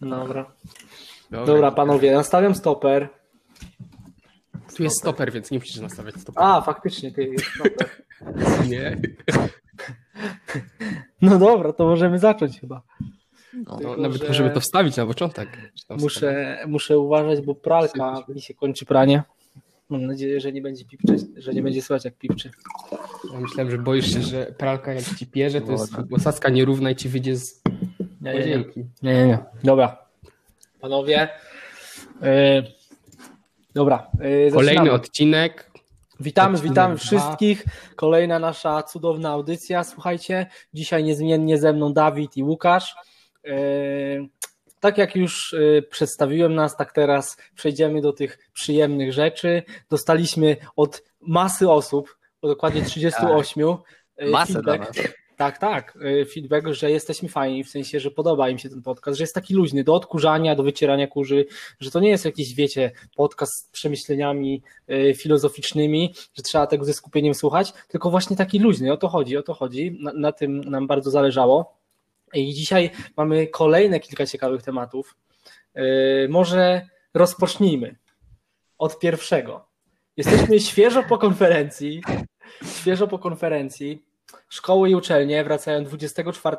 Dobra. Dobra, Dobra panowie, nastawiam stoper. Tu jest stoper, więc nie musisz nastawiać stoper. A, faktycznie, ty jest stoper. nie. No dobra, to możemy zacząć chyba. No, Tylko, nawet że... możemy to wstawić na początek. Muszę, muszę uważać, bo pralka mi się kończy pranie. Mam nadzieję, że nie będzie pipczy, że nie będzie słychać jak pipczy. Ja myślałem, że boisz się, że pralka jak ci pierze, to jest posadzka nierówna i ci wyjdzie z nie, nie, nie. nie, nie, nie. Dobra. Panowie. Yy, dobra. Yy, Kolejny odcinek. Witamy, odcinek witamy wszystkich. Kolejna nasza cudowna audycja. Słuchajcie, dzisiaj niezmiennie ze mną Dawid i Łukasz. Yy, tak jak już przedstawiłem nas, tak teraz przejdziemy do tych przyjemnych rzeczy. Dostaliśmy od masy osób, dokładnie 38 tak. Masę feedback. Tak, tak. Y, feedback, że jesteśmy fajni, w sensie, że podoba im się ten podcast, że jest taki luźny do odkurzania, do wycierania kurzy, że to nie jest jakiś, wiecie, podcast z przemyśleniami y, filozoficznymi, że trzeba tego ze skupieniem słuchać, tylko właśnie taki luźny, o to chodzi, o to chodzi. Na, na tym nam bardzo zależało. I dzisiaj mamy kolejne kilka ciekawych tematów. Yy, może rozpocznijmy od pierwszego. Jesteśmy świeżo po konferencji. Świeżo po konferencji. Szkoły i uczelnie wracają 24,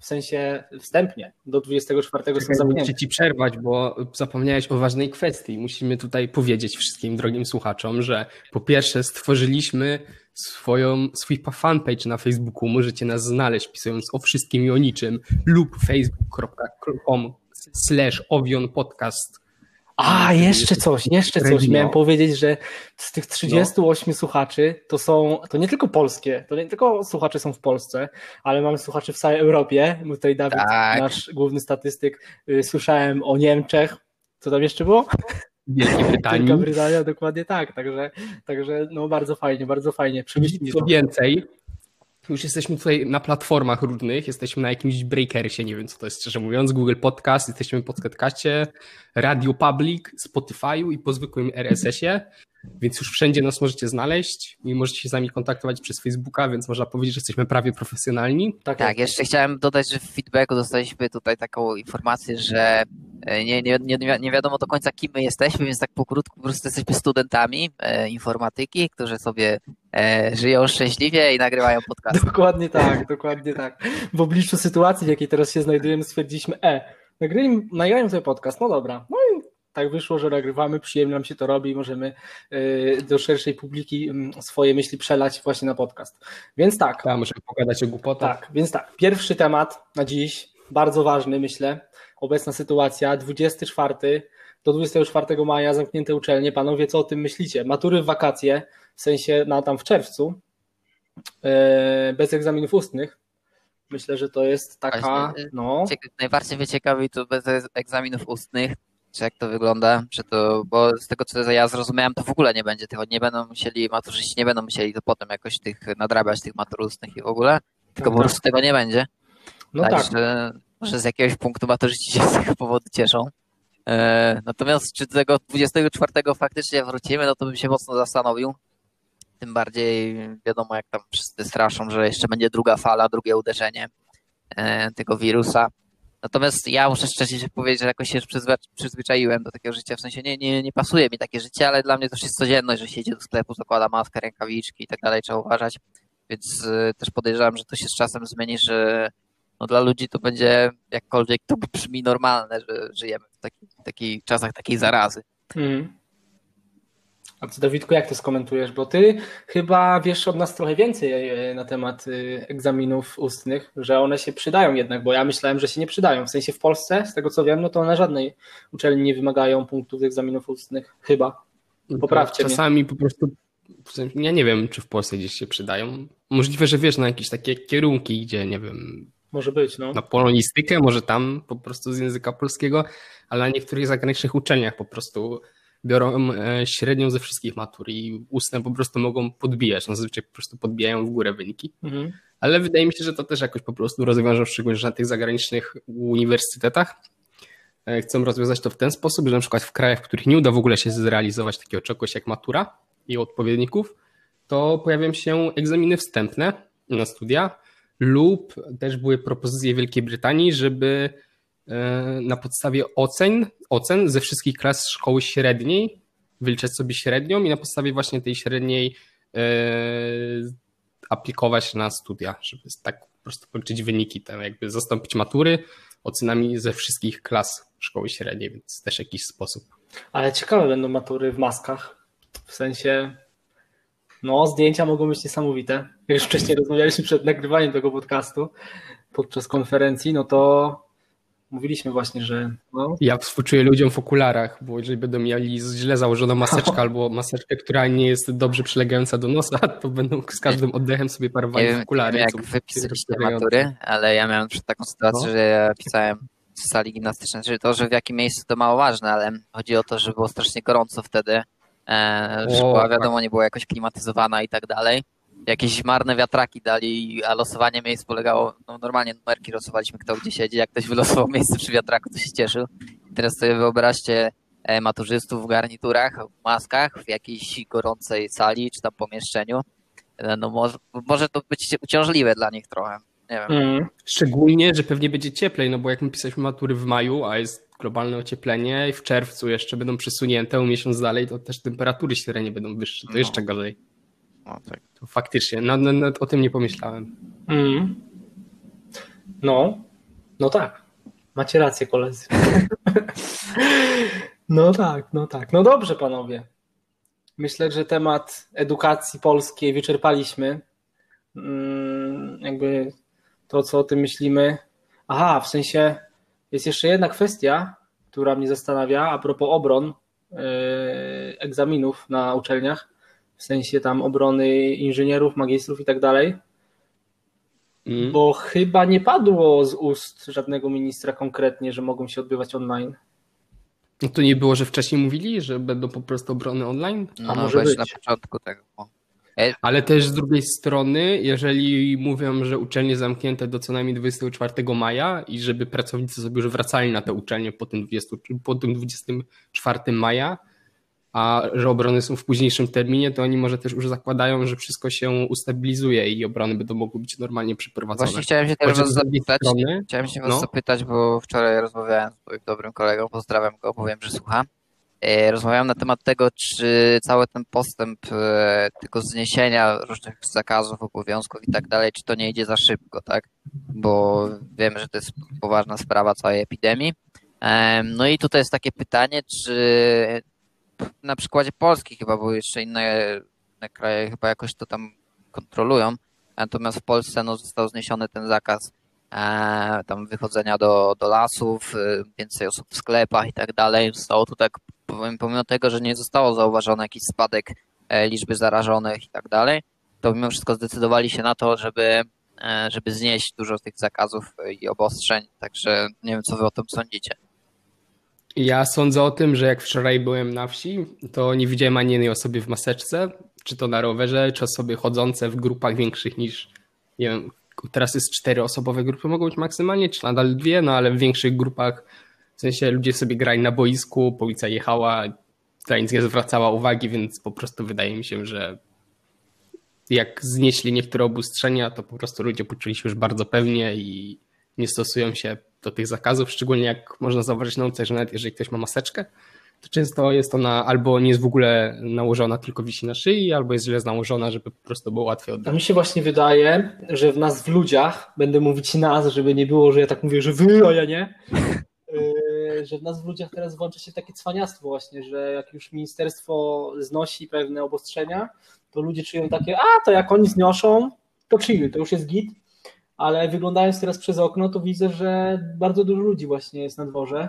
w sensie wstępnie, do 24 Czekaj, są zamknięte. Muszę ci przerwać, bo zapomniałeś o ważnej kwestii. Musimy tutaj powiedzieć wszystkim drogim słuchaczom, że po pierwsze stworzyliśmy swoją, swój fanpage na Facebooku. Możecie nas znaleźć pisując o wszystkim i o niczym lub facebook.com slash owion podcast. A, jeszcze coś, jeszcze coś. Miałem powiedzieć, że z tych 38 no. słuchaczy to są, to nie tylko polskie, to nie tylko słuchacze są w Polsce, ale mamy słuchaczy w całej Europie. Tutaj Dawid, tak. nasz główny statystyk, y, słyszałem o Niemczech. Co tam jeszcze było? Wielkiej Brytanii. Wielka Brytania, dokładnie tak. Także, także no bardzo fajnie, bardzo fajnie. Przemyślcie Co więcej, już jesteśmy tutaj na platformach różnych, jesteśmy na jakimś breakersie, nie wiem co to jest szczerze mówiąc, Google Podcast, jesteśmy pod podcaście, Radio Public, Spotify'u i po zwykłym RSS-ie, więc już wszędzie nas możecie znaleźć i możecie się z nami kontaktować przez Facebooka, więc można powiedzieć, że jesteśmy prawie profesjonalni. Tak, tak jeszcze chciałem dodać, że w feedbacku dostaliśmy tutaj taką informację, że e, nie, nie, nie, nie wiadomo do końca kim my jesteśmy, więc tak pokrótku po prostu jesteśmy studentami e, informatyki, którzy sobie e, żyją szczęśliwie i nagrywają podcast. Dokładnie tak, dokładnie tak. W obliczu sytuacji, w jakiej teraz się znajdujemy, stwierdziliśmy, e, nagrajmy, nagrajmy sobie podcast, no dobra. No i tak wyszło, że nagrywamy, przyjemnie nam się to robi i możemy y, do szerszej publiki mm, swoje myśli przelać właśnie na podcast. Więc tak. Ja muszę pogadać o głupotach. Tak, więc tak. Pierwszy temat na dziś, bardzo ważny myślę, obecna sytuacja, 24 do 24 maja zamknięte uczelnie. Panowie, co o tym myślicie? Matury w wakacje, w sensie na tam w czerwcu, y, bez egzaminów ustnych. Myślę, że to jest taka. Y, no... Najbardziej mnie ciekawi to bez egzaminów ustnych czy jak to wygląda, czy to, bo z tego co ja zrozumiałem, to w ogóle nie będzie tego, nie będą musieli, maturzyści nie będą musieli to potem jakoś tych nadrabiać tych matur ustnych i w ogóle, tylko no po tak. prostu tego nie będzie. No tak. Że, może z jakiegoś punktu maturzyści się z tego powodu cieszą. E, natomiast czy do tego 24 faktycznie wrócimy, no to bym się mocno zastanowił. Tym bardziej wiadomo, jak tam wszyscy straszą, że jeszcze będzie druga fala, drugie uderzenie e, tego wirusa. Natomiast ja muszę szczerze powiedzieć, że jakoś się przyzwyczaiłem do takiego życia, w sensie nie, nie, nie pasuje mi takie życie, ale dla mnie to już jest codzienność, że się idzie do sklepu, zakłada maskę, rękawiczki i tak dalej, trzeba uważać, więc y, też podejrzewam, że to się z czasem zmieni, że no dla ludzi to będzie jakkolwiek to brzmi normalne, że żyjemy w takich, takich czasach takiej zarazy. Mm. A ty, Dawidku, jak to skomentujesz? Bo ty chyba wiesz od nas trochę więcej e, na temat y, egzaminów ustnych, że one się przydają jednak, bo ja myślałem, że się nie przydają. W sensie w Polsce, z tego co wiem, no to na żadnej uczelni nie wymagają punktów egzaminów ustnych. Chyba. Poprawcie Czasami mnie. po prostu, ja nie wiem, czy w Polsce gdzieś się przydają. Możliwe, że wiesz, na jakieś takie kierunki, gdzie, nie wiem, może być, no. Na polonistykę, może tam po prostu z języka polskiego, ale na niektórych zagranicznych uczelniach po prostu biorą e, średnią ze wszystkich matur i ustne po prostu mogą podbijać. No zazwyczaj po prostu podbijają w górę wyniki. Mhm. Ale wydaje mi się, że to też jakoś po prostu rozwiążą, szczególnie że na tych zagranicznych uniwersytetach. E, chcą rozwiązać to w ten sposób, że na przykład w krajach, w których nie uda w ogóle się zrealizować takiego czegoś jak matura i odpowiedników, to pojawiają się egzaminy wstępne na studia lub też były propozycje Wielkiej Brytanii, żeby na podstawie ocen, ocen ze wszystkich klas szkoły średniej, wyliczać sobie średnią i na podstawie właśnie tej średniej e, aplikować na studia, żeby tak po prostu policzyć wyniki, tam jakby zastąpić matury ocenami ze wszystkich klas szkoły średniej, więc też jakiś sposób. Ale ciekawe będą matury w maskach. W sensie, no, zdjęcia mogą być niesamowite. Jak już wcześniej rozmawialiśmy przed nagrywaniem tego podcastu podczas konferencji, no to mówiliśmy właśnie, że. No. Ja współczuję ludziom w okularach, bo jeżeli będą mieli źle założoną maseczkę albo maseczkę, która nie jest dobrze przylegająca do nosa, to będą z każdym oddechem sobie parowali Nie w okulary. nie wiem, jak wypisaliście matury, ale ja miałem taką sytuację, No. że ja pisałem w sali gimnastycznej, czyli to, że w jakim miejscu to mało ważne, ale chodzi o to, że było strasznie gorąco wtedy. E, O, szkoła, tak. wiadomo, nie była jakoś klimatyzowana i tak dalej. Jakieś marne wiatraki dali, a losowanie miejsc polegało, no normalnie numerki losowaliśmy, kto gdzie siedzi. Jak ktoś wylosował miejsce przy wiatraku, to się cieszył. Teraz sobie wyobraźcie e, maturzystów w garniturach, w maskach, w jakiejś gorącej sali czy tam pomieszczeniu. E, No może, może to być uciążliwe dla nich trochę. Nie wiem. Mm. Szczególnie, że pewnie będzie cieplej, no bo jak my pisaliśmy matury w maju, a jest globalne ocieplenie i w czerwcu jeszcze będą przesunięte o miesiąc dalej, to też temperatury średnie będą wyższe, to No. jeszcze gorzej. No, tak. To faktycznie, no, no, no, o tym nie pomyślałem. Mm. No, no tak. Macie rację, koledzy. No tak, no tak. No dobrze, panowie. Myślę, że temat edukacji polskiej wyczerpaliśmy. Mm, Jakby to, co o tym myślimy. Aha, w sensie jest jeszcze jedna kwestia, która mnie zastanawia a propos obron yy, egzaminów na uczelniach, w sensie tam obrony inżynierów, magistrów i tak dalej. Mm. Bo chyba nie padło z ust żadnego ministra konkretnie, że mogą się odbywać online. No to nie było, że wcześniej mówili, że będą po prostu obrony online? No, może weź być. na początku tego. O. Ale też z drugiej strony, jeżeli mówią, że uczelnie zamknięte do co najmniej 24 maja i żeby pracownicy sobie już wracali na te uczelnie po tym, 20, po tym 24 maja, a że obrony są w późniejszym terminie, to oni może też już zakładają, że wszystko się ustabilizuje i obrony będą mogły być normalnie przeprowadzone. Właśnie chciałem się też was zapytać. strony, Chciałem się was No. zapytać, bo wczoraj rozmawiałem z moim dobrym kolegą, pozdrawiam go, powiem, że słucha. E, Rozmawiałem na temat tego, czy cały ten postęp e, tego zniesienia różnych zakazów, obowiązków i tak dalej, czy to nie idzie za szybko, tak? Bo wiemy, że to jest poważna sprawa całej epidemii. Em, No i tutaj jest takie pytanie, czy na przykładzie Polski chyba, bo jeszcze inne, inne kraje chyba jakoś to tam kontrolują, natomiast w Polsce no, został zniesiony ten zakaz e, tam wychodzenia do, do lasów, e, więcej osób w sklepach i tak dalej. Zostało tu tak, powiem, pomimo tego, że nie zostało zauważony jakiś spadek e, liczby zarażonych i tak dalej, to mimo wszystko zdecydowali się na to, żeby, e, żeby znieść dużo tych zakazów i obostrzeń. Także nie wiem, co wy o tym sądzicie. Ja sądzę o tym, że jak wczoraj byłem na wsi, to nie widziałem ani jednej osoby w maseczce, czy to na rowerze, czy osoby chodzące w grupach większych niż, nie wiem, teraz jest czteroosobowe grupy mogą być maksymalnie, czy nadal dwie, no ale w większych grupach, w sensie ludzie sobie grali na boisku, policja jechała, ta nic nie zwracała uwagi, więc po prostu wydaje mi się, że jak znieśli niektóre obostrzenia, to po prostu ludzie poczuli się już bardzo pewnie i nie stosują się do tych zakazów, szczególnie jak można zauważyć na ulicy, że nawet jeżeli ktoś ma maseczkę, to często jest ona albo nie jest w ogóle nałożona, tylko wisi na szyi, albo jest źle nałożona, żeby po prostu było łatwiej A oddać. mi się właśnie wydaje, że w nas w ludziach, będę mówić nas, żeby nie było, że ja tak mówię, że wy, a ja nie, yy, że w nas w ludziach teraz włącza się takie cwaniactwo właśnie, że jak już ministerstwo znosi pewne obostrzenia, to ludzie czują takie, a to jak oni znoszą, to chill, to już jest git, ale wyglądając teraz przez okno, to widzę, że bardzo dużo ludzi właśnie jest na dworze,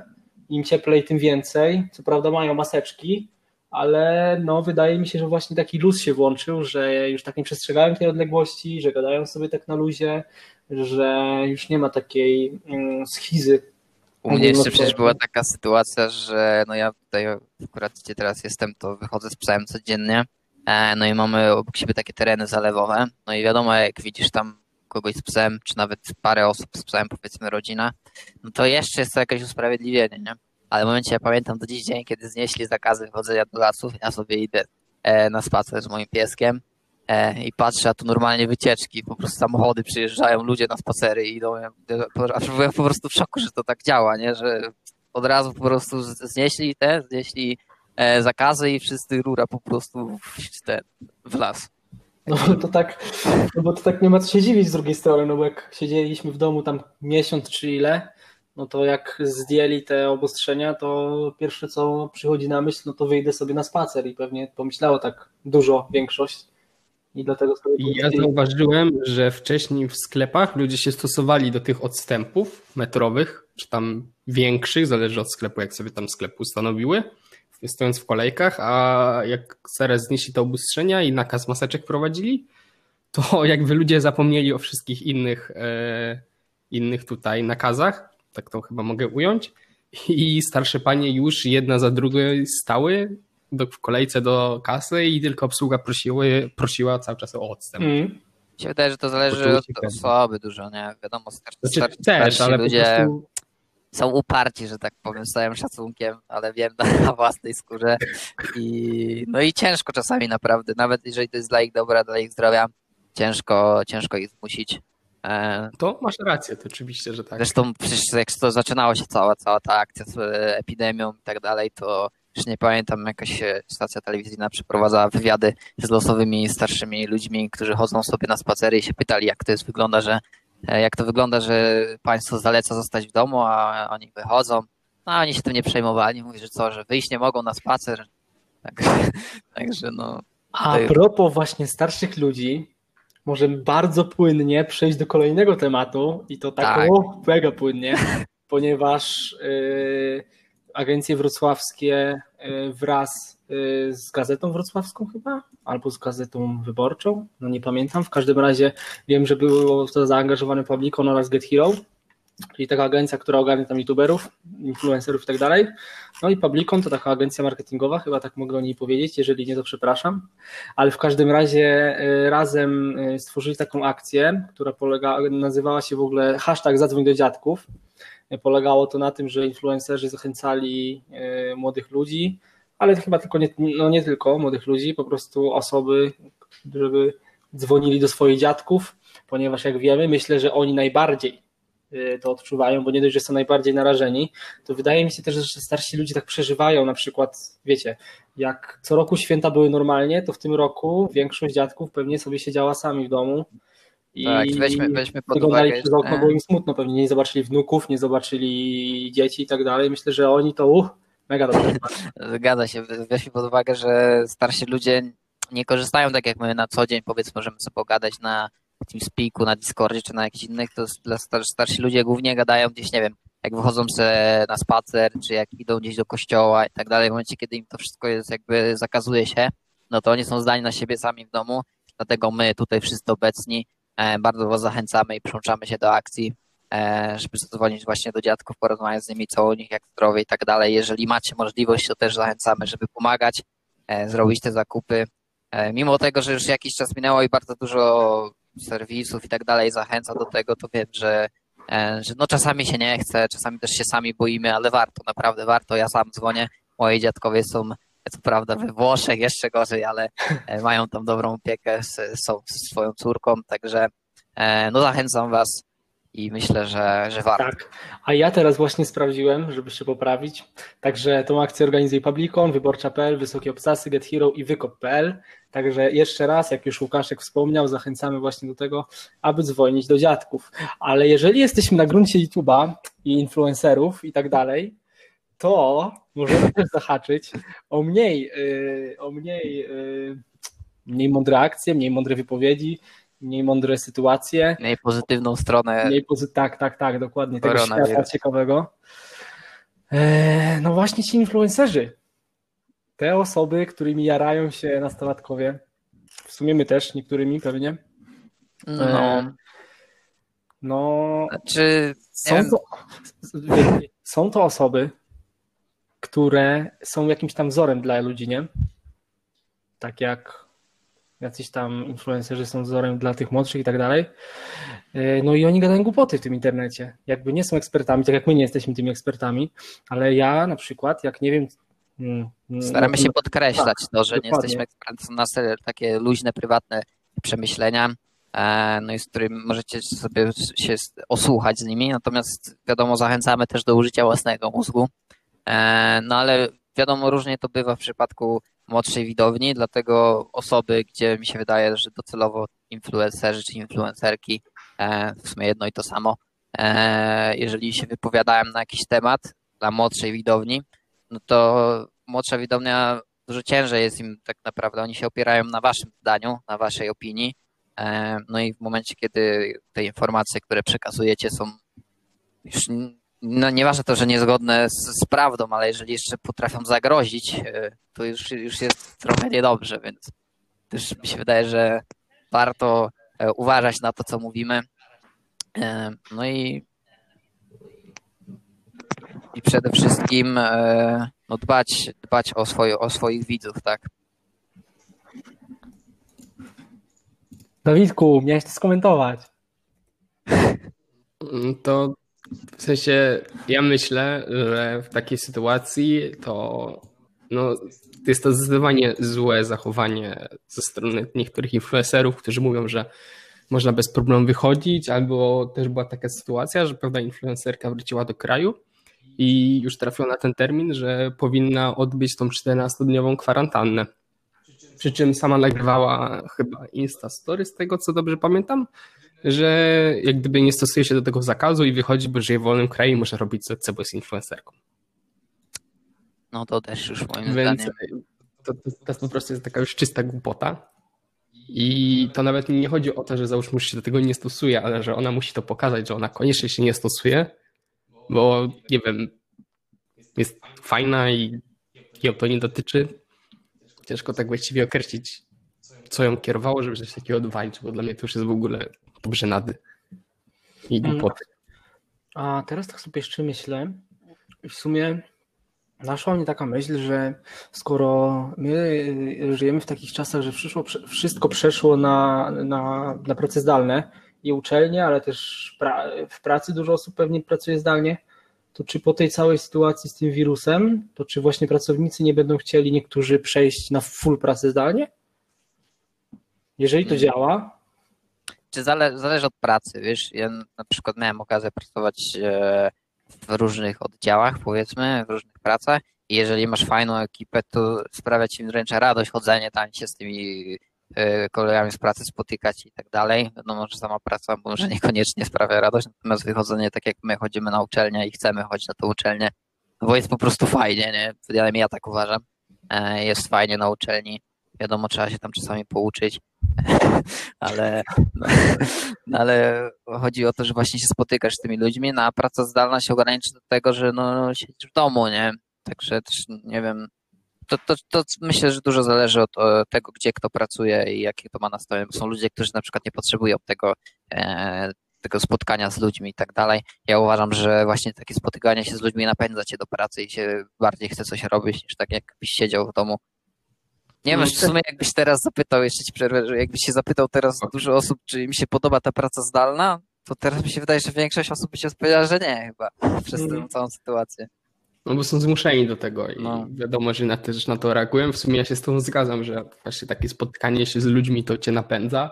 im cieplej, tym więcej, co prawda mają maseczki, ale no wydaje mi się, że właśnie taki luz się włączył, że już tak nie przestrzegają tej odległości, że gadają sobie tak na luzie, że już nie ma takiej mm, schizy. U mnie jeszcze przecież była taka sytuacja, że no ja tutaj akurat gdzie teraz jestem, to wychodzę z psem codziennie. E, No i mamy obok siebie takie tereny zalewowe. No i wiadomo, jak widzisz tam kogoś z psem, czy nawet parę osób z psem, powiedzmy rodzina, no to jeszcze jest to jakieś usprawiedliwienie, nie? Ale w momencie, ja pamiętam do dziś dzień, kiedy znieśli zakazy wychodzenia do lasów, ja sobie idę e, na spacer z moim pieskiem e, i patrzę, a tu normalnie wycieczki, po prostu samochody przyjeżdżają, ludzie na spacery idą. Ja, byłem po prostu w szoku, że to tak działa, nie? że od razu po prostu znieśli te, znieśli e, zakazy i wszyscy rura po prostu w, te, w las. No to tak, no bo to tak nie ma co się dziwić z drugiej strony, no bo jak siedzieliśmy w domu tam miesiąc czy ile, no to jak zdjęli te obostrzenia, to pierwsze co przychodzi na myśl, no to wyjdę sobie na spacer i pewnie pomyślało tak dużo większość. I dlatego sobie ja zauważyłem, że wcześniej w sklepach ludzie się stosowali do tych odstępów metrowych, czy tam większych, zależy od sklepu, jak sobie tam sklep ustanowiły, stojąc w kolejkach, a jak zaraz znieśli te obostrzenia i nakaz maseczek prowadzili, to jakby ludzie zapomnieli o wszystkich innych, e, innych tutaj nakazach tak to chyba mogę ująć. I starsze panie już jedna za drugą stały do, w kolejce do kasy i tylko obsługa prosiły, prosiła cały czas o odstęp. Mm. Mi się wydaje, że to zależy od osoby dużo, nie? Wiadomo, starsi, znaczy, starsi, też, ale ludzie prostu... są uparci, że tak powiem, z całym szacunkiem, ale wiem na własnej skórze. I no i ciężko czasami naprawdę, nawet jeżeli to jest dla ich dobra, dla ich zdrowia, ciężko, ciężko ich zmusić. E, to masz rację, to oczywiście, że tak. Zresztą przecież jak to zaczynało się cała, cała ta akcja z e, epidemią i tak dalej, to już nie pamiętam, jakaś stacja telewizyjna przeprowadzała wywiady z losowymi starszymi ludźmi, którzy chodzą sobie na spacery i się pytali, jak to jest wygląda, że jak to wygląda, że państwo zaleca zostać w domu, a oni wychodzą. No oni się tym nie przejmowali. Mówi, że co, że wyjść nie mogą na spacer. Także, także no. A propos właśnie starszych ludzi, możemy bardzo płynnie przejść do kolejnego tematu i to tak, tak. O, mega płynnie, ponieważ y, agencje wrocławskie y, wraz y, z gazetą wrocławską chyba, albo z gazetą wyborczą, no nie pamiętam, w każdym razie wiem, że było to zaangażowane Publicon oraz Get Hero, czyli taka agencja, która ogarnia tam youtuberów, influencerów i tak dalej. No i Publicon to taka agencja marketingowa, chyba tak mogę o niej powiedzieć, jeżeli nie to przepraszam, ale w każdym razie y, razem y, stworzyli taką akcję, która polega, nazywała się w ogóle hashtag zadzwoń do dziadków. Polegało to na tym, że influencerzy zachęcali y, młodych ludzi, ale chyba tylko nie, no nie tylko młodych ludzi, po prostu osoby, żeby dzwonili do swoich dziadków, ponieważ jak wiemy, myślę, że oni najbardziej Y, to odczuwają, bo nie dość, że są najbardziej narażeni, to wydaje mi się też, że starsi ludzie tak przeżywają, na przykład, wiecie, jak co roku święta były normalnie, to w tym roku większość dziadków pewnie sobie siedziała sami w domu i tak, weźmy, weźmy pod uwagę, przez okno, było im smutno, pewnie nie zobaczyli wnuków, nie zobaczyli dzieci i tak dalej. Myślę, że oni to uh, mega dobrze. Zgadza się, weźmy pod uwagę, że starsi ludzie nie korzystają tak jak my na co dzień, powiedzmy, możemy sobie pogadać na TeamSpeaku, na Discordzie czy na jakichś innych, to dla star starsi ludzie głównie gadają gdzieś, nie wiem, jak wychodzą sobie na spacer, czy jak idą gdzieś do kościoła i tak dalej. W momencie, kiedy im to wszystko jest jakby zakazuje się, no to oni są zdani na siebie sami w domu, dlatego my tutaj wszyscy obecni e, bardzo was zachęcamy i przyłączamy się do akcji, żeby zadzwonić właśnie do dziadków, porozmawiać z nimi, co u nich, jak zdrowie i tak dalej. Jeżeli macie możliwość, to też zachęcamy, żeby pomagać, e, zrobić te zakupy. Mimo tego, że już jakiś czas minęło i bardzo dużo serwisów i tak dalej zachęca do tego, to wiem, że, e, że no czasami się nie chce, czasami też się sami boimy, ale warto, naprawdę warto. Ja sam dzwonię, moi dziadkowie są co prawda we Włoszech jeszcze gorzej, ale e, mają tam dobrą opiekę, są z swoją córką, także e, no zachęcam Was i myślę, że, że warto. Tak, a ja teraz właśnie sprawdziłem, żeby się poprawić. Także tą akcję organizuje Publicon, Wyborcza.pl, Wysokie Obsasy, Get Hero i Wykop.pl. Także jeszcze raz, jak już Łukaszek wspomniał, zachęcamy właśnie do tego, aby dzwonić do dziadków. Ale jeżeli jesteśmy na gruncie YouTube'a i influencerów i tak dalej, to możemy też zahaczyć o mniej, yy, o mniej, yy, mniej mądre akcje, mniej mądre wypowiedzi, mniej mądre sytuacje. Mniej pozytywną stronę. Mniej pozy tak, tak, tak, dokładnie. Tego świata ciekawego. E, no właśnie ci influencerzy. Te osoby, którymi jarają się nastolatkowie. W sumie my też, niektórymi pewnie. No. E, no. Znaczy, są, to, są to osoby, które są jakimś tam wzorem dla ludzi, nie? Tak jak jacyś tam influencerzy są wzorem dla tych młodszych i tak dalej. E, no i oni gadają głupoty w tym internecie. Jakby nie są ekspertami, tak jak my nie jesteśmy tymi ekspertami, ale ja na przykład, jak nie wiem, Mm, mm, Staramy się no, podkreślać to, że nie dokładnie. jesteśmy ekspertami, są nas takie luźne, prywatne przemyślenia, e, no i z którym możecie sobie się osłuchać z nimi, natomiast wiadomo, zachęcamy też do użycia własnego mózgu, E, no ale wiadomo, różnie to bywa w przypadku młodszej widowni, dlatego osoby, gdzie mi się wydaje, że docelowo influencerzy czy influencerki, e, w sumie jedno i to samo, e, jeżeli się wypowiadają na jakiś temat dla młodszej widowni, no to młodsza widownia dużo ciężej jest im tak naprawdę, oni się opierają na waszym zdaniu, na waszej opinii, e, no i w momencie, kiedy te informacje, które przekazujecie są już no nieważne to, że niezgodne z, z prawdą, ale jeżeli jeszcze potrafią zagrozić, e, to już, już jest trochę niedobrze, więc też mi się wydaje, że warto e, uważać na to, co mówimy. E, No i, i przede wszystkim no dbać, dbać o, swoje, o swoich widzów, tak? Dawidku, miałeś to skomentować. To w sensie ja myślę, że w takiej sytuacji to no, jest to zdecydowanie złe zachowanie ze strony niektórych influencerów, którzy mówią, że można bez problemu wychodzić, albo też była taka sytuacja, że pewna influencerka wróciła do kraju i już trafiła na ten termin, że powinna odbyć tą 14-dniową kwarantannę. Przy czym sama nagrywała chyba Insta Story, z tego co dobrze pamiętam, że jak gdyby nie stosuje się do tego zakazu i wychodzi, bo żyje w wolnym kraju i może robić co chce, bo jest influencerką. No to też już moim Więc zdaniem. to, to, to po prostu jest taka już czysta głupota. I to nawet nie chodzi o to, że załóżmy, że się do tego nie stosuje, ale że ona musi to pokazać, że ona koniecznie się nie stosuje, bo nie wiem, jest fajna i ją to nie dotyczy. Ciężko tak właściwie określić, co ją kierowało, żeby coś takiego odwalić, bo dla mnie to już jest w ogóle pobrzenady i głupoty. A teraz tak sobie jeszcze myślę i w sumie naszła mnie taka myśl, że skoro my y, żyjemy w takich czasach, że przyszło, wszystko przeszło na, na, na prace zdalne i uczelnie, ale też pra, w pracy dużo osób pewnie pracuje zdalnie, to czy po tej całej sytuacji z tym wirusem, to czy właśnie pracownicy nie będą chcieli niektórzy przejść na full pracę zdalnie? Jeżeli to Mhm. działa, Czy zale, zależy od pracy, wiesz, ja na przykład miałem okazję pracować e, w różnych oddziałach, powiedzmy, w różnych pracach i jeżeli masz fajną ekipę, to sprawia ci wręcz radość chodzenie tam się z tymi e, kolegami z pracy spotykać i tak dalej. Wiadomo, że sama praca może niekoniecznie sprawia radość, natomiast wychodzenie tak jak my chodzimy na uczelnię i chcemy chodzić na tę uczelnię, no bo jest po prostu fajnie, nie? Przynajmniej ja tak uważam. E, Jest fajnie na uczelni. Wiadomo, trzeba się tam czasami pouczyć, ale, no, ale chodzi o to, że właśnie się spotykasz z tymi ludźmi, no a praca zdalna się ograniczy do tego, że no, siedzisz w domu, nie? Także też nie wiem. To, to, to myślę, że dużo zależy od e, tego, gdzie kto pracuje i jakie to ma nastawienie. Są ludzie, którzy na przykład nie potrzebują tego, e, tego spotkania z ludźmi i tak dalej. Ja uważam, że właśnie takie spotykanie się z ludźmi napędza cię do pracy i się bardziej chce coś robić, niż tak jakbyś siedział w domu. Nie wiem, No, w sumie jakbyś teraz zapytał, jeszcze ci przerwę, że jakbyś się zapytał teraz dużo osób, czy im się podoba ta praca zdalna, to teraz mi się wydaje, że większość osób by się odpowiedziała, że nie chyba, przez tę Mhm. całą sytuację. No bo są zmuszeni do tego i No. wiadomo, że na, też na to reagują. W sumie ja się z tą zgadzam, że właśnie takie spotkanie się z ludźmi to cię napędza,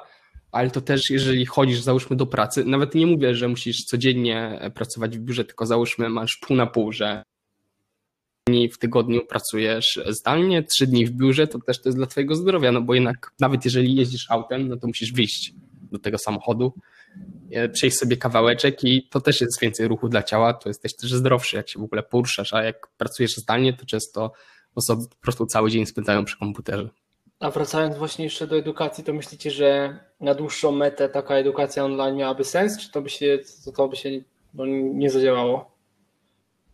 ale to też jeżeli chodzisz załóżmy do pracy, nawet nie mówię, że musisz codziennie pracować w biurze, tylko załóżmy masz pół na pół, że dni w tygodniu pracujesz zdalnie, trzy dni w biurze, to też to jest dla twojego zdrowia, no bo jednak nawet jeżeli jeździsz autem, no to musisz wyjść do tego samochodu, e, przejść sobie kawałeczek i to też jest więcej ruchu dla ciała, to jesteś też zdrowszy, jak się w ogóle poruszasz, a jak pracujesz zdalnie, to często osoby po prostu cały dzień spędzają przy komputerze. A wracając właśnie jeszcze do edukacji, to myślicie, że na dłuższą metę taka edukacja online miałaby sens, czy to by się, to, to by się no, nie zadziałało?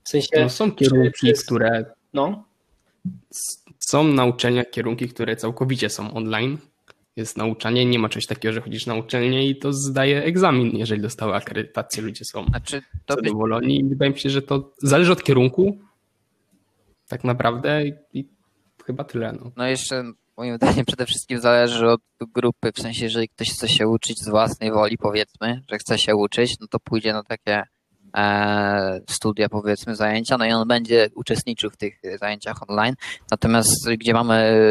W sensie, No, są kierunki, przez- które no, są na uczelniach kierunki, które całkowicie są online. Jest nauczanie, nie ma czegoś takiego, że chodzisz na uczelnię i to zdaje egzamin, jeżeli dostały akredytację, ludzie są Znaczy, to by, zadowoleni. I wydaje mi się, że to zależy od kierunku, tak naprawdę i, chyba tyle. No. no jeszcze moim zdaniem przede wszystkim zależy od grupy, w sensie, jeżeli ktoś chce się uczyć z własnej woli, powiedzmy, że chce się uczyć, no to pójdzie na takie studia, powiedzmy, zajęcia, no i on będzie uczestniczył w tych zajęciach online. Natomiast gdzie mamy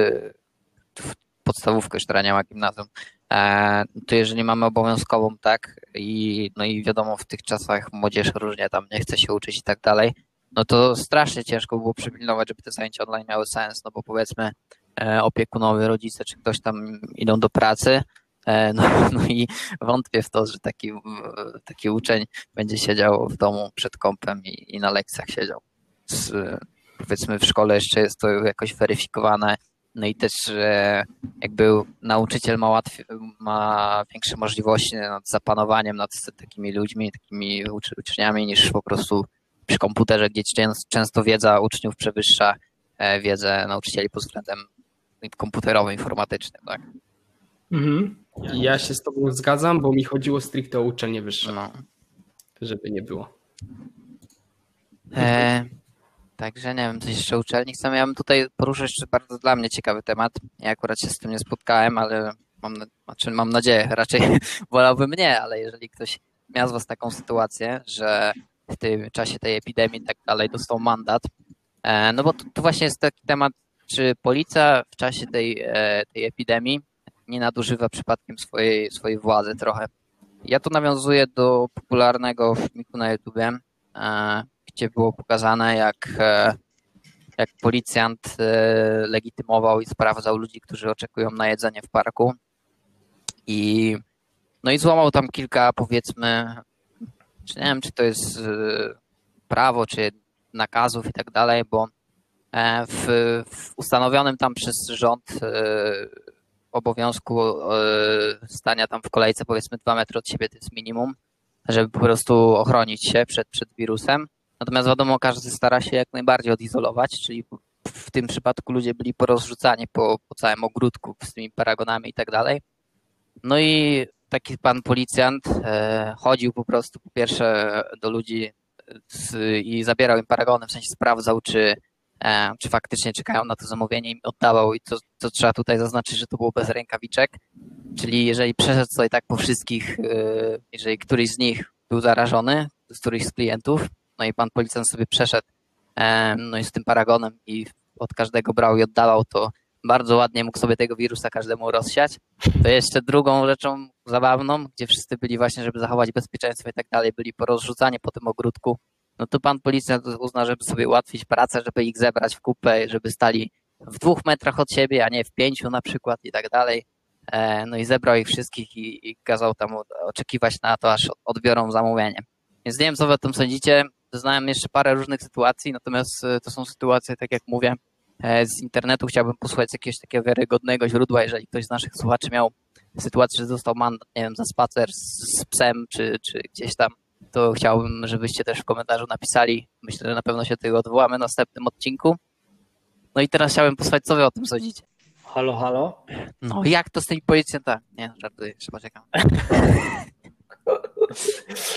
podstawówkę, która nie ma gimnazjum, e, to jeżeli mamy obowiązkową, tak, i, no i wiadomo, w tych czasach młodzież różnie tam nie chce się uczyć i tak dalej, no to strasznie ciężko było przypilnować, żeby te zajęcia online miały sens, no bo powiedzmy e, opiekunowie, rodzice czy ktoś tam idą do pracy, e, no, no i wątpię w to, że taki, taki uczeń będzie siedział w domu przed kąpem i, i na lekcjach siedział. Z, powiedzmy w szkole jeszcze jest to jakoś weryfikowane, no i też jakby nauczyciel ma, łatwiej, ma większe możliwości nad zapanowaniem nad takimi ludźmi, takimi uczniami niż po prostu przy komputerze, gdzie często wiedza uczniów przewyższa e, wiedzę nauczycieli pod względem komputerowym, informatycznym. Tak? Mhm. Ja się z Tobą zgadzam, bo mi chodziło stricte o uczenie wyższe. No. Żeby nie było. E, także nie wiem, coś jeszcze uczelni chcemy. Ja bym tutaj poruszył jeszcze bardzo dla mnie ciekawy temat. Ja akurat się z tym nie spotkałem, ale mam, znaczy mam nadzieję, raczej wolałbym nie, ale jeżeli ktoś miał z Was taką sytuację, że w tym czasie tej epidemii i tak dalej dostał mandat. E, no bo to, to, właśnie jest taki temat, czy policja w czasie tej, e, tej epidemii nie nadużywa przypadkiem swojej, swojej władzy trochę. Ja tu nawiązuję do popularnego filmiku na YouTubie, e, gdzie było pokazane, jak, jak policjant legitymował i sprawdzał ludzi, którzy oczekują na jedzenie w parku. I, no i złamał tam kilka, powiedzmy, czy nie wiem, czy to jest prawo, czy nakazów i tak dalej, bo e, w, w ustanowionym tam przez rząd obowiązku y, stania tam w kolejce powiedzmy dwa metry od siebie to jest minimum, żeby po prostu ochronić się przed, przed wirusem. Natomiast wiadomo, każdy stara się jak najbardziej odizolować, czyli w tym przypadku ludzie byli porozrzucani po, po całym ogródku z tymi paragonami i tak dalej. No i taki pan policjant e, chodził po prostu po pierwsze do ludzi i zabierał im paragony, w sensie sprawdzał, czy, e, czy faktycznie czekają na to zamówienie, im oddawał i to, to trzeba tutaj zaznaczyć, że to było bez rękawiczek, czyli jeżeli przeszedł sobie tak po wszystkich, e, jeżeli któryś z nich był zarażony, z którychś z klientów, no i pan policjant sobie przeszedł no i z tym paragonem i od każdego brał i oddawał, to bardzo ładnie mógł sobie tego wirusa każdemu rozsiać. To jeszcze drugą rzeczą zabawną, gdzie wszyscy byli właśnie, żeby zachować bezpieczeństwo i tak dalej, byli porozrzucani po tym ogródku. No to pan policjant uzna, żeby sobie ułatwić pracę, żeby ich zebrać w kupę, żeby stali w dwóch metrach od siebie, a nie w pięciu na przykład i tak dalej. E, no i zebrał ich wszystkich i, i kazał tam oczekiwać na to, aż odbiorą zamówienie. Więc nie wiem, co wy o tym sądzicie. Znałem jeszcze parę różnych sytuacji, natomiast e, to są sytuacje, tak jak mówię, E, z internetu. Chciałbym posłuchać jakiegoś takiego wiarygodnego źródła, jeżeli ktoś z naszych słuchaczy miał sytuację, że dostał mandat, nie wiem, za spacer z, z psem, czy, czy gdzieś tam, to chciałbym, żebyście też w komentarzu napisali. Myślę, że na pewno się tego odwołamy w następnym odcinku. No i teraz chciałbym posłuchać, co wy o tym sądzicie. Halo, halo? No, jak to z tymi policjantami? Nie, żartuję, jeszcze poczekam.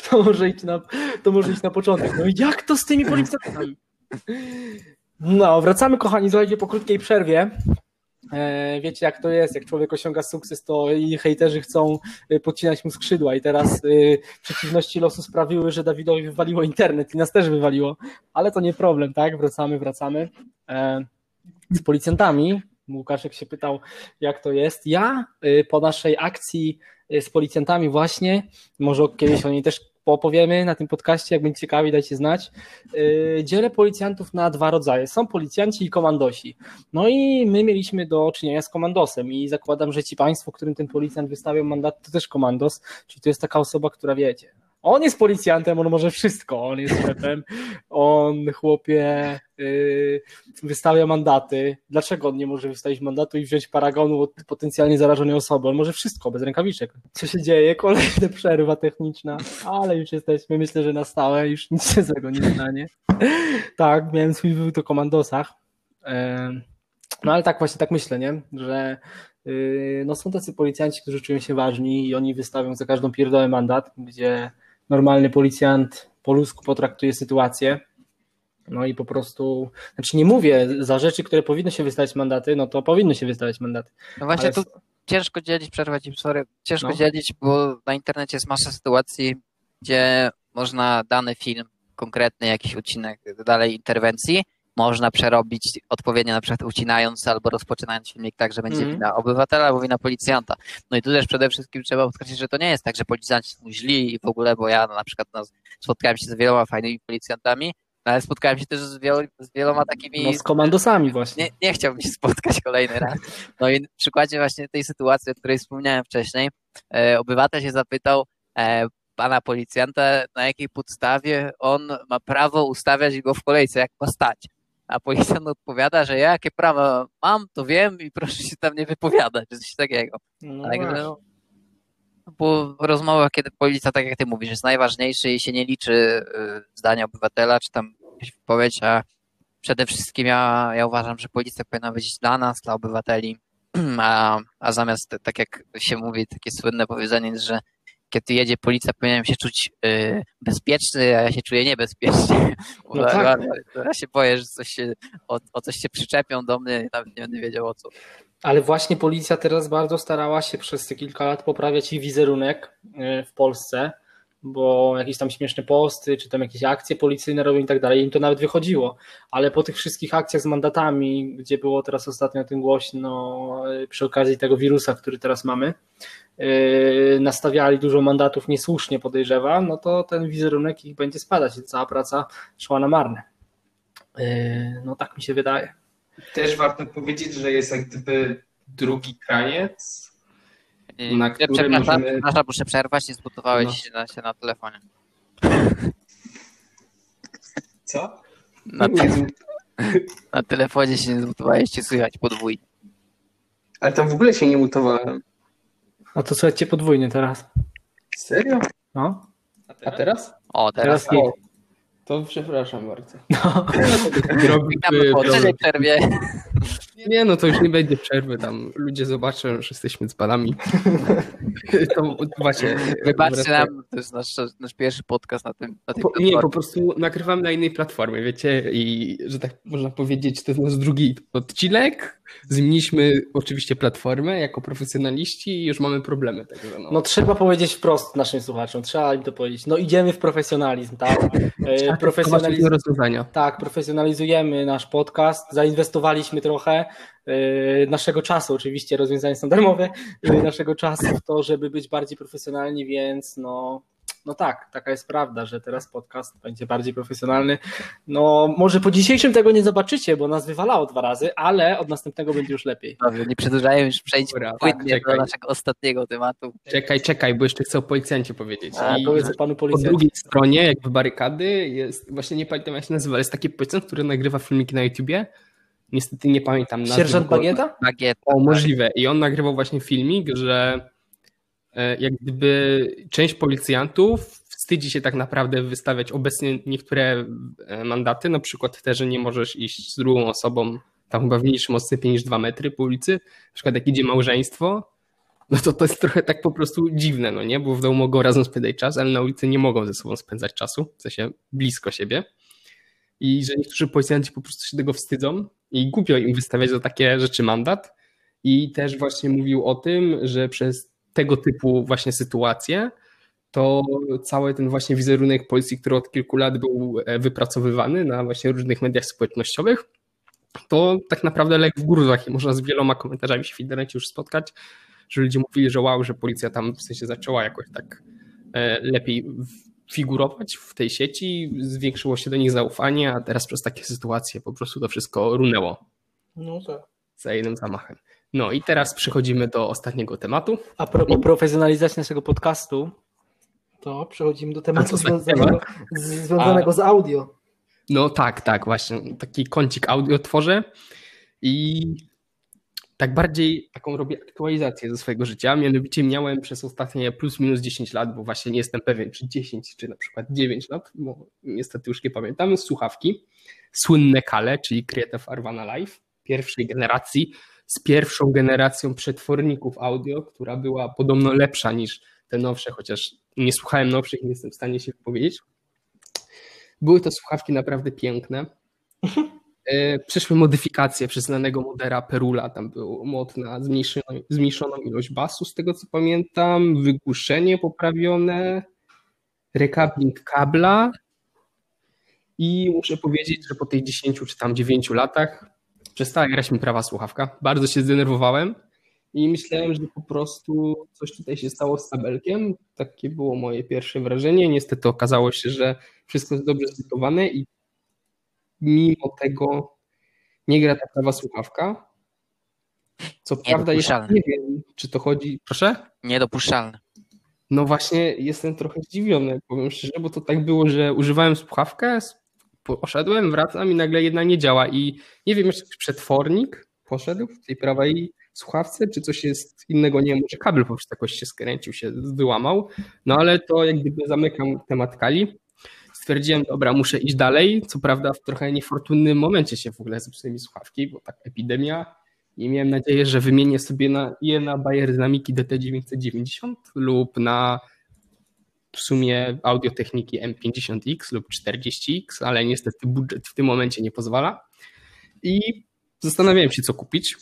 To może iść na, to może iść na początek. No jak to z tymi policjantami? No, wracamy kochani, słuchajcie, po krótkiej przerwie. E, wiecie jak to jest, jak człowiek osiąga sukces, to i hejterzy chcą e, podcinać mu skrzydła i teraz e, przeciwności losu sprawiły, że Dawidowi wywaliło internet i nas też wywaliło, ale to nie problem, tak? Wracamy, wracamy. Z policjantami, Łukaszek się pytał jak to jest. Ja po naszej akcji z policjantami właśnie, może kiedyś o niej też opowiemy na tym podcaście, jak będzie ciekawi, dajcie znać. Yy, dzielę policjantów na dwa rodzaje. Są policjanci i komandosi. No i my mieliśmy do czynienia z komandosem i zakładam, że ci państwo, którym ten policjant wystawiał mandat, to też komandos, czyli to jest taka osoba, która wiecie, on jest policjantem, on może wszystko. On jest szefem, on chłopie yy, wystawia mandaty. Dlaczego on nie może wystawić mandatu i wziąć paragonu od potencjalnie zarażonej osoby? On może wszystko, bez rękawiczek. Co się dzieje? Kolejna przerwa techniczna, ale już jesteśmy, myślę, że na stałe, już nic się złego nie stanie. tak, miałem swój wywód o komandosach. Yy, no ale tak właśnie tak myślę, nie? że yy, no są tacy policjanci, którzy czują się ważni i oni wystawią za każdą pierdołę mandat, gdzie normalny policjant po ludzku potraktuje sytuację. No i po prostu, znaczy nie mówię za rzeczy, które powinny się wystawiać mandaty, no to powinny się wystawiać mandaty. No właśnie Ale... tu ciężko dzielić, przerwać im, sorry, ciężko no. dzielić, bo na internecie jest masa sytuacji, gdzie można dany film, konkretny jakiś odcinek dalej interwencji, można przerobić odpowiednio, na przykład ucinając albo rozpoczynając filmik tak, że będzie Mhm. wina obywatela albo wina policjanta. No i tu też przede wszystkim trzeba podkreślić, że to nie jest tak, że policjanci są źli i w ogóle, bo ja no, na przykład no, spotkałem się z wieloma fajnymi policjantami, no, ale spotkałem się też z, wielo, z wieloma takimi No z komandosami właśnie. nie, nie chciałbym się spotkać kolejny raz. No i w przykładzie właśnie tej sytuacji, o której wspomniałem wcześniej, e, obywatel się zapytał e, pana policjanta, na jakiej podstawie on ma prawo ustawiać go w kolejce, jak ma stać. A policjant odpowiada, że ja jakie prawo mam, to wiem i proszę się tam nie wypowiadać, coś takiego. No Także no, bo rozmowa, kiedy policja, tak jak ty mówisz, jest najważniejszy i się nie liczy y, zdania obywatela, czy tam jakaś wypowiedź, a przede wszystkim ja, ja uważam, że policja powinna być dla nas, dla obywateli, a, a zamiast, tak jak się mówi, takie słynne powiedzenie, że kiedy jedzie policja, powinienem się czuć y, bezpieczny, a ja się czuję niebezpiecznie. No tak. ja, ja się boję, że coś się, o, o coś się przyczepią do mnie i nawet nie będę wiedział o co. Ale właśnie policja teraz bardzo starała się przez te kilka lat poprawiać ich wizerunek e, w Polsce, bo jakieś tam śmieszne posty, czy tam jakieś akcje policyjne robią i tak dalej, im to nawet wychodziło. Ale po tych wszystkich akcjach z mandatami, gdzie było teraz ostatnio o tym głośno e, przy okazji tego wirusa, który teraz mamy, e, nastawiali dużo mandatów niesłusznie podejrzewam, no to ten wizerunek ich będzie spadać i cała praca szła na marne. E, No tak mi się wydaje. Też warto powiedzieć, że jest jak gdyby drugi kraniec, Na Ja który przepraszam, możemy- przepraszam, muszę przerwać, nie zbudowałeś No. się, na, się na telefonie. Co? Na, te, na telefonie się nie zbudowałeś, cię słychać podwójnie. Ale tam w ogóle się nie mutowałem. A to słuchajcie podwójnie teraz. Serio? No. A teraz? O, teraz, Teraz teraz nie. To przepraszam bardzo. No. Witamy po trzeciej przerwie. Nie, no to już nie będzie przerwy tam. Ludzie zobaczą, że jesteśmy dzbanami. To właśnie. Wybaczcie nam, to jest nasz, nasz pierwszy podcast na tym na tej Po, nie, po prostu nagrywam na innej platformie, wiecie, i że tak można powiedzieć, to jest nasz drugi odcinek. Zmieniliśmy oczywiście platformę jako profesjonaliści i już mamy problemy. Także no. No trzeba powiedzieć wprost naszym słuchaczom, trzeba im to powiedzieć. No idziemy w profesjonalizm, tak? E, Profesjonaliz... rozwiązania. Tak, profesjonalizujemy nasz podcast, zainwestowaliśmy trochę e, naszego czasu, oczywiście rozwiązania są darmowe, e, naszego czasu w to, żeby być bardziej profesjonalni, więc no, no tak, taka jest prawda, że teraz podcast będzie bardziej profesjonalny. No może po dzisiejszym tego nie zobaczycie, bo nas wywalało dwa razy, ale od następnego będzie już lepiej. Dobrze, nie przedłużają, już przejdźmy Dobra, płynnie do czekaj. naszego ostatniego tematu. Czekaj, czekaj, bo jeszcze chcę o policjancie powiedzieć. A I powiedz panu po policjancie. drugiej stronie, jakby barykady, jest, właśnie nie pamiętam jak się nazywa, ale jest taki policjant, który nagrywa filmiki na YouTubie. Niestety nie pamiętam nazwy. Sierżant Bagieta? Bagiet. O, możliwe. I on nagrywał właśnie filmik, że jak gdyby część policjantów wstydzi się tak naprawdę wystawiać obecnie niektóre e, mandaty, na przykład te, że nie możesz iść z drugą osobą tam chyba w mniejszym odstępie niż dwa metry po ulicy, na przykład jak idzie małżeństwo, no to to jest trochę tak po prostu dziwne, no nie? Bo w domu mogą razem spędzać czas, ale na ulicy nie mogą ze sobą spędzać czasu, w sensie blisko siebie. I że niektórzy policjanci po prostu się tego wstydzą i głupio im wystawiać za takie rzeczy mandat. I też właśnie mówił o tym, że przez tego typu właśnie sytuacje to cały ten właśnie wizerunek policji, który od kilku lat był e, wypracowywany na właśnie różnych mediach społecznościowych, to tak naprawdę lek w gruzach i można z wieloma komentarzami się w internecie już spotkać, że ludzie mówili, że wow, że policja tam w sensie zaczęła jakoś tak e, lepiej figurować w tej sieci, zwiększyło się do nich zaufanie, a teraz przez takie sytuacje po prostu to wszystko runęło No tak. za jednym zamachem. No i teraz przechodzimy do ostatniego tematu. A propos profesjonalizacji naszego podcastu, to przechodzimy do A tematu związanego, z, związanego z audio. No tak, tak, właśnie. Taki kącik audio tworzę i tak bardziej taką robię aktualizację ze swojego życia. Mianowicie miałem przez ostatnie plus minus 10 lat, bo właśnie nie jestem pewien, czy 10, czy na przykład 9 lat, bo niestety już nie pamiętam, słuchawki. Słynne Kale, czyli Creative Arvana Live, pierwszej generacji, z pierwszą generacją przetworników audio, która była podobno lepsza niż te nowsze, chociaż nie słuchałem nowszych, nie jestem w stanie się wypowiedzieć. Były to słuchawki naprawdę piękne. E, Przyszły modyfikacje przez znanego modera Perula, tam był mod na zmniejszoną, zmniejszoną ilość basu, z tego co pamiętam, wygłuszenie poprawione rekabling kabla i muszę powiedzieć, że po tych 10 czy tam 9 latach przestała grać mi prawa słuchawka. Bardzo się zdenerwowałem i myślałem, że po prostu coś tutaj się stało z tabelkiem. Takie było moje pierwsze wrażenie. Niestety okazało się, że wszystko jest dobrze zbudowane i mimo tego nie gra ta prawa słuchawka. Co prawda jeszcze nie wiem, czy to chodzi... Proszę? Niedopuszczalne. No właśnie jestem trochę zdziwiony, powiem szczerze, bo to tak było, że używałem słuchawkę, poszedłem, wracam i nagle jedna nie działa. I nie wiem czy przetwornik poszedł w tej prawej słuchawce, czy coś jest innego, nie wiem, może kabel po prostu jakoś się skręcił, się wyłamał, no ale to jak gdyby zamykam temat Kali. Stwierdziłem, dobra, muszę iść dalej, co prawda w trochę niefortunnym momencie się w ogóle zepsuły mi słuchawki, bo tak epidemia. I miałem nadzieję, że wymienię sobie na, je na Bayer Dynamiki DT990 lub na w sumie audiotechniki M50X lub 40X, ale niestety budżet w tym momencie nie pozwala. I zastanawiałem się, co kupić.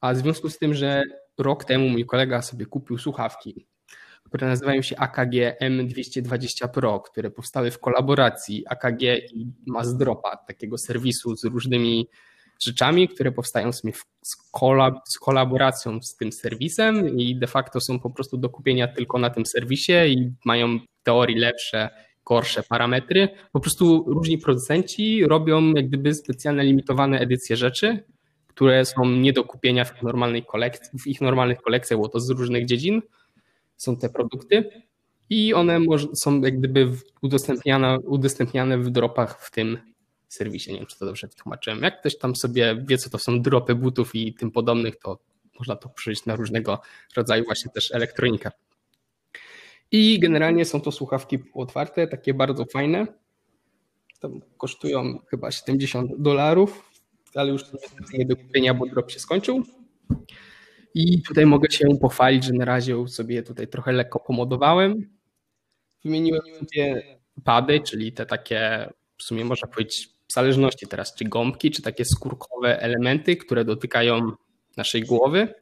A w związku z tym, że rok temu mój kolega sobie kupił słuchawki, które nazywają się AKG M220 Pro, które powstały w kolaboracji AKG i Mazdropa, takiego serwisu z różnymi rzeczami, które powstają z, kolab z kolaboracją z tym serwisem i de facto są po prostu do kupienia tylko na tym serwisie i mają w teorii lepsze, gorsze parametry. Po prostu różni producenci robią jak gdyby specjalne limitowane edycje rzeczy, które są nie do kupienia w normalnej kolekcji, w ich normalnych kolekcjach, bo to z różnych dziedzin są te produkty i one są jak gdyby udostępniane, udostępniane w dropach w tym serwisie. Nie wiem, czy to dobrze wytłumaczyłem. Jak ktoś tam sobie wie, co to są dropy butów i tym podobnych, to można to przyjść na różnego rodzaju właśnie też elektronikę. I generalnie są to słuchawki otwarte, takie bardzo fajne. Tam kosztują chyba 70 dolarów, ale już nie do kupienia, bo drop się skończył. I tutaj mogę się pochwalić, że na razie sobie tutaj trochę lekko pomodowałem. Wymieniłem sobie pady, czyli te takie, w sumie można powiedzieć, zależności teraz, czy gąbki, czy takie skórkowe elementy, które dotykają naszej głowy.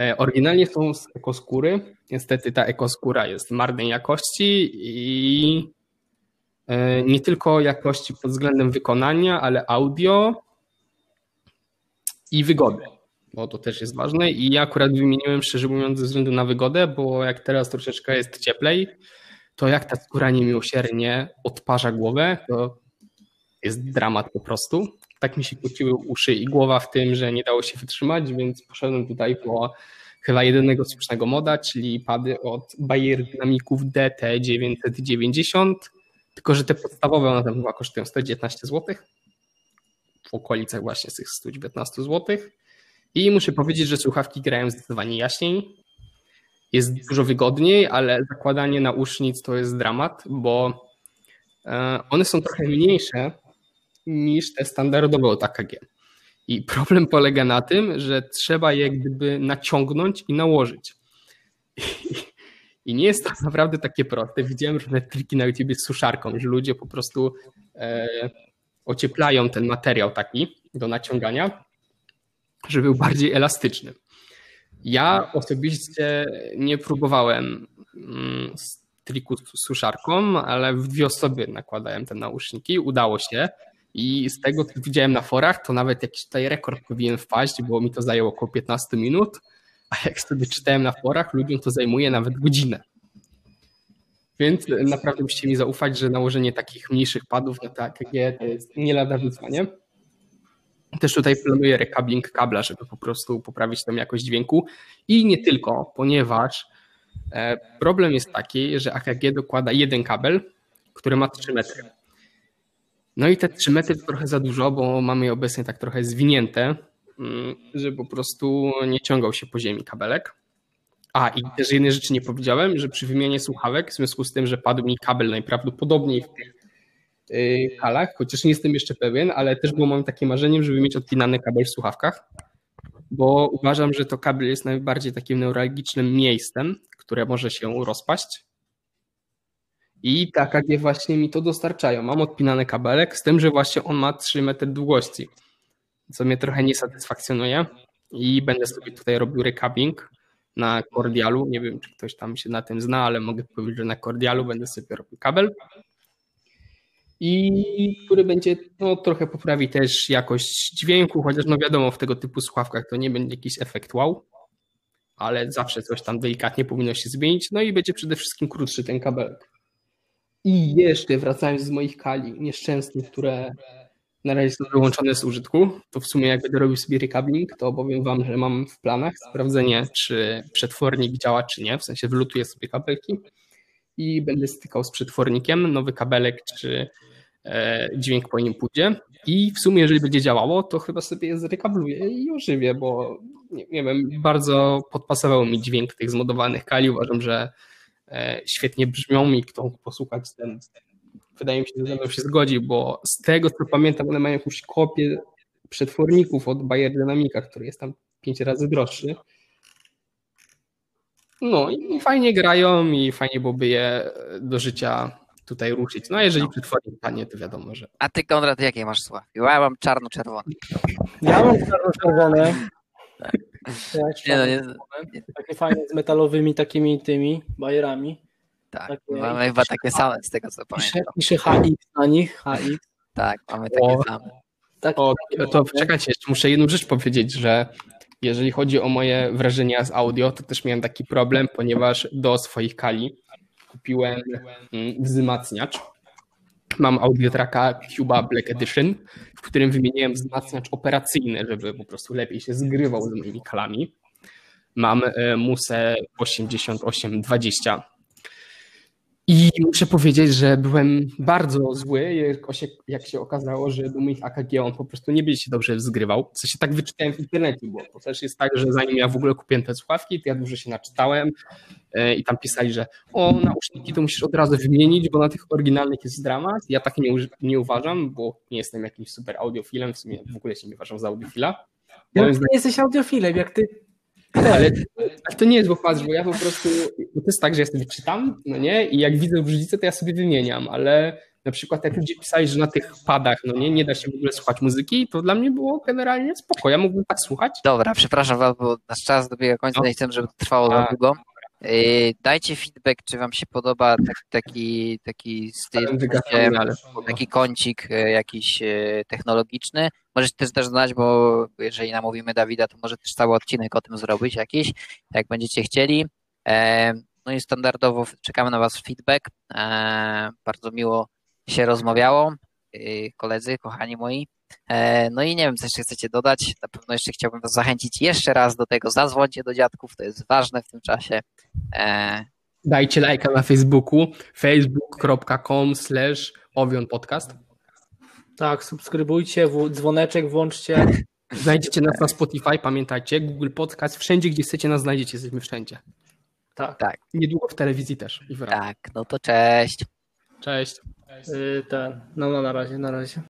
E, oryginalnie są z ekoskóry. Niestety ta ekoskóra jest marnej jakości i e, nie tylko jakości pod względem wykonania, ale audio i wygody, bo to też jest ważne. I ja akurat wymieniłem szczerze mówiąc ze względu na wygodę, bo jak teraz troszeczkę jest cieplej, to jak ta skóra niemiłosiernie odparza głowę, to jest dramat po prostu. Tak mi się kłóciły uszy i głowa w tym, że nie dało się wytrzymać, więc poszedłem tutaj po chyba jedynego słusznego moda, czyli pady od Bayer Dynamików DT990, tylko że te podstawowe one tam chyba kosztują 119 zł, w okolicach właśnie tych 119 zł. I muszę powiedzieć, że słuchawki grają zdecydowanie jaśniej. Jest dużo wygodniej, ale zakładanie nausznic to jest dramat, bo e, one są trochę mniejsze niż te standardowe od AKG. I problem polega na tym, że trzeba je gdyby naciągnąć i nałożyć. I nie jest to naprawdę takie proste. Widziałem różne triki na YouTube z suszarką, że ludzie po prostu e, ocieplają ten materiał taki do naciągania, żeby był bardziej elastyczny. Ja osobiście nie próbowałem mm, triku z suszarką, ale w dwie osoby nakładałem te nauszniki. Udało się. I z tego, co widziałem na forach, to nawet jakiś tutaj rekord powinien wpaść, bo mi to zajęło około 15 minut, a jak sobie czytałem na forach, ludziom to zajmuje nawet godzinę. Więc naprawdę musicie mi zaufać, że nałożenie takich mniejszych padów na TKG to jest nie lada wyzwanie. Też tutaj planuję rekabling kabla, żeby po prostu poprawić tam jakość dźwięku. I nie tylko, ponieważ e, problem jest taki, że AKG dokłada jeden kabel, który ma 3 metry. No i te 3 metry to trochę za dużo, bo mamy je obecnie tak trochę zwinięte, mm, że po prostu nie ciągał się po ziemi kabelek. A i też jednej rzeczy nie powiedziałem, że przy wymianie słuchawek, w związku z tym, że padł mi kabel najprawdopodobniej w tych y, kalach, chociaż nie jestem jeszcze pewien, ale też było moim takim marzeniem, żeby mieć odpinany kabel w słuchawkach, bo uważam, że to kabel jest najbardziej takim neuralgicznym miejscem, które może się rozpaść. I tak jak właśnie mi to dostarczają. Mam odpinany kabelek, z tym, że właśnie on ma 3 metry długości, co mnie trochę nie satysfakcjonuje i będę sobie tutaj robił recapping na Cordialu. Nie wiem, czy ktoś tam się na tym zna, ale mogę powiedzieć, że na Cordialu będę sobie robił kabel. I który będzie no, trochę poprawi też jakość dźwięku, chociaż no wiadomo, w tego typu słuchawkach to nie będzie jakiś efekt wow, ale zawsze coś tam delikatnie powinno się zmienić. No i będzie przede wszystkim krótszy ten kabelek. I jeszcze wracając z moich kali nieszczęsnych, które na razie są wyłączone z użytku, to w sumie jak będę robił sobie recabling, to powiem wam, że mam w planach sprawdzenie, czy przetwornik działa, czy nie, w sensie wylutuję sobie kabelki i będę stykał z przetwornikiem, nowy kabelek, czy e, dźwięk po nim pójdzie. I w sumie jeżeli będzie działało, to chyba sobie je zrekabluję i ożywię, bo nie, nie wiem, bardzo podpasował mi dźwięk tych zmodowanych kali, uważam, że świetnie brzmią i kto posłuchać ten wydaje mi się, że ze mną się zgodzi, bo z tego co pamiętam, one mają jakąś kopię przetworników od Bayer Dynamica, który jest tam pięć razy droższy. No i fajnie grają i fajnie byłoby je do życia tutaj ruszyć. No a jeżeli No. przetwornik panie, to wiadomo, że A ty, Konrad, jakie masz słuchawki? Ja mam czarno-czerwone. Ja mam czarno-czerwone. Nie, no, nie. Takie fajne z metalowymi takimi tymi bajerami. tak, Takie- mamy chyba takie same z tego, co Pisze, pamiętam. pisze HX na nich, HX. Tak, mamy takie O. same. Tak, O, to czekajcie, jeszcze muszę jedną rzecz powiedzieć, że jeżeli chodzi o moje wrażenia z audio, to też miałem taki problem, ponieważ do swoich kali kupiłem mm, wzmacniacz. Mam audiotraka Cuba Black Edition, w którym wymieniłem wzmacniacz operacyjny, żeby po prostu lepiej się zgrywał z moimi kalami. Mam e, Musę 8820 i muszę powiedzieć, że byłem bardzo zły, jak się, okazało, że do moich AKG on po prostu nie będzie się dobrze zgrywał. Co się tak wyczytałem w internecie, bo to też jest tak, że zanim ja w ogóle kupiłem te słuchawki, to ja dużo się naczytałem e, i tam pisali, że o, nauszniki to musisz od razu wymienić, bo na tych oryginalnych jest dramat. Ja tak nie, nie uważam, bo nie jestem jakimś super audiofilem, w sumie w ogóle się nie uważam za audiofila. Jak ty nie jesteś audiofilem, jak ty... ale, ale to nie jest popatrz, bo ja po prostu, to jest tak, że ja sobie czytam, no nie, i jak widzę różnicę, to ja sobie wymieniam, ale na przykład jak ludzie pisali, że na tych padach, no nie, nie da się w ogóle słuchać muzyki, to dla mnie było generalnie spoko, ja mógłbym tak słuchać. Dobra, przepraszam was, bo nasz czas dobiega końca, No. nie chcę, żeby to trwało za A. długo. Yy, Dajcie feedback, czy wam się podoba tak, taki, taki styl, taki kącik e, jakiś e, technologiczny. Możecie też też znać, bo jeżeli namówimy Dawida, to może też cały odcinek o tym zrobić jakiś, jak będziecie chcieli. E, No i standardowo czekamy na was feedback. E, Bardzo miło się rozmawiało, koledzy, kochani moi. E, No i nie wiem, co jeszcze chcecie dodać. Na pewno jeszcze chciałbym was zachęcić jeszcze raz do tego. Zadzwońcie do dziadków, to jest ważne w tym czasie. E, Dajcie lajka na Facebooku, facebook.com slash Podcast. Tak, subskrybujcie, dzwoneczek włączcie. Znajdziecie nas na Spotify, pamiętajcie, Google Podcast, wszędzie, gdzie chcecie nas znajdziecie, jesteśmy wszędzie. Tak, tak, Niedługo w telewizji też. I w tak, no to cześć. Cześć. Ten. No, no na razie, na razie.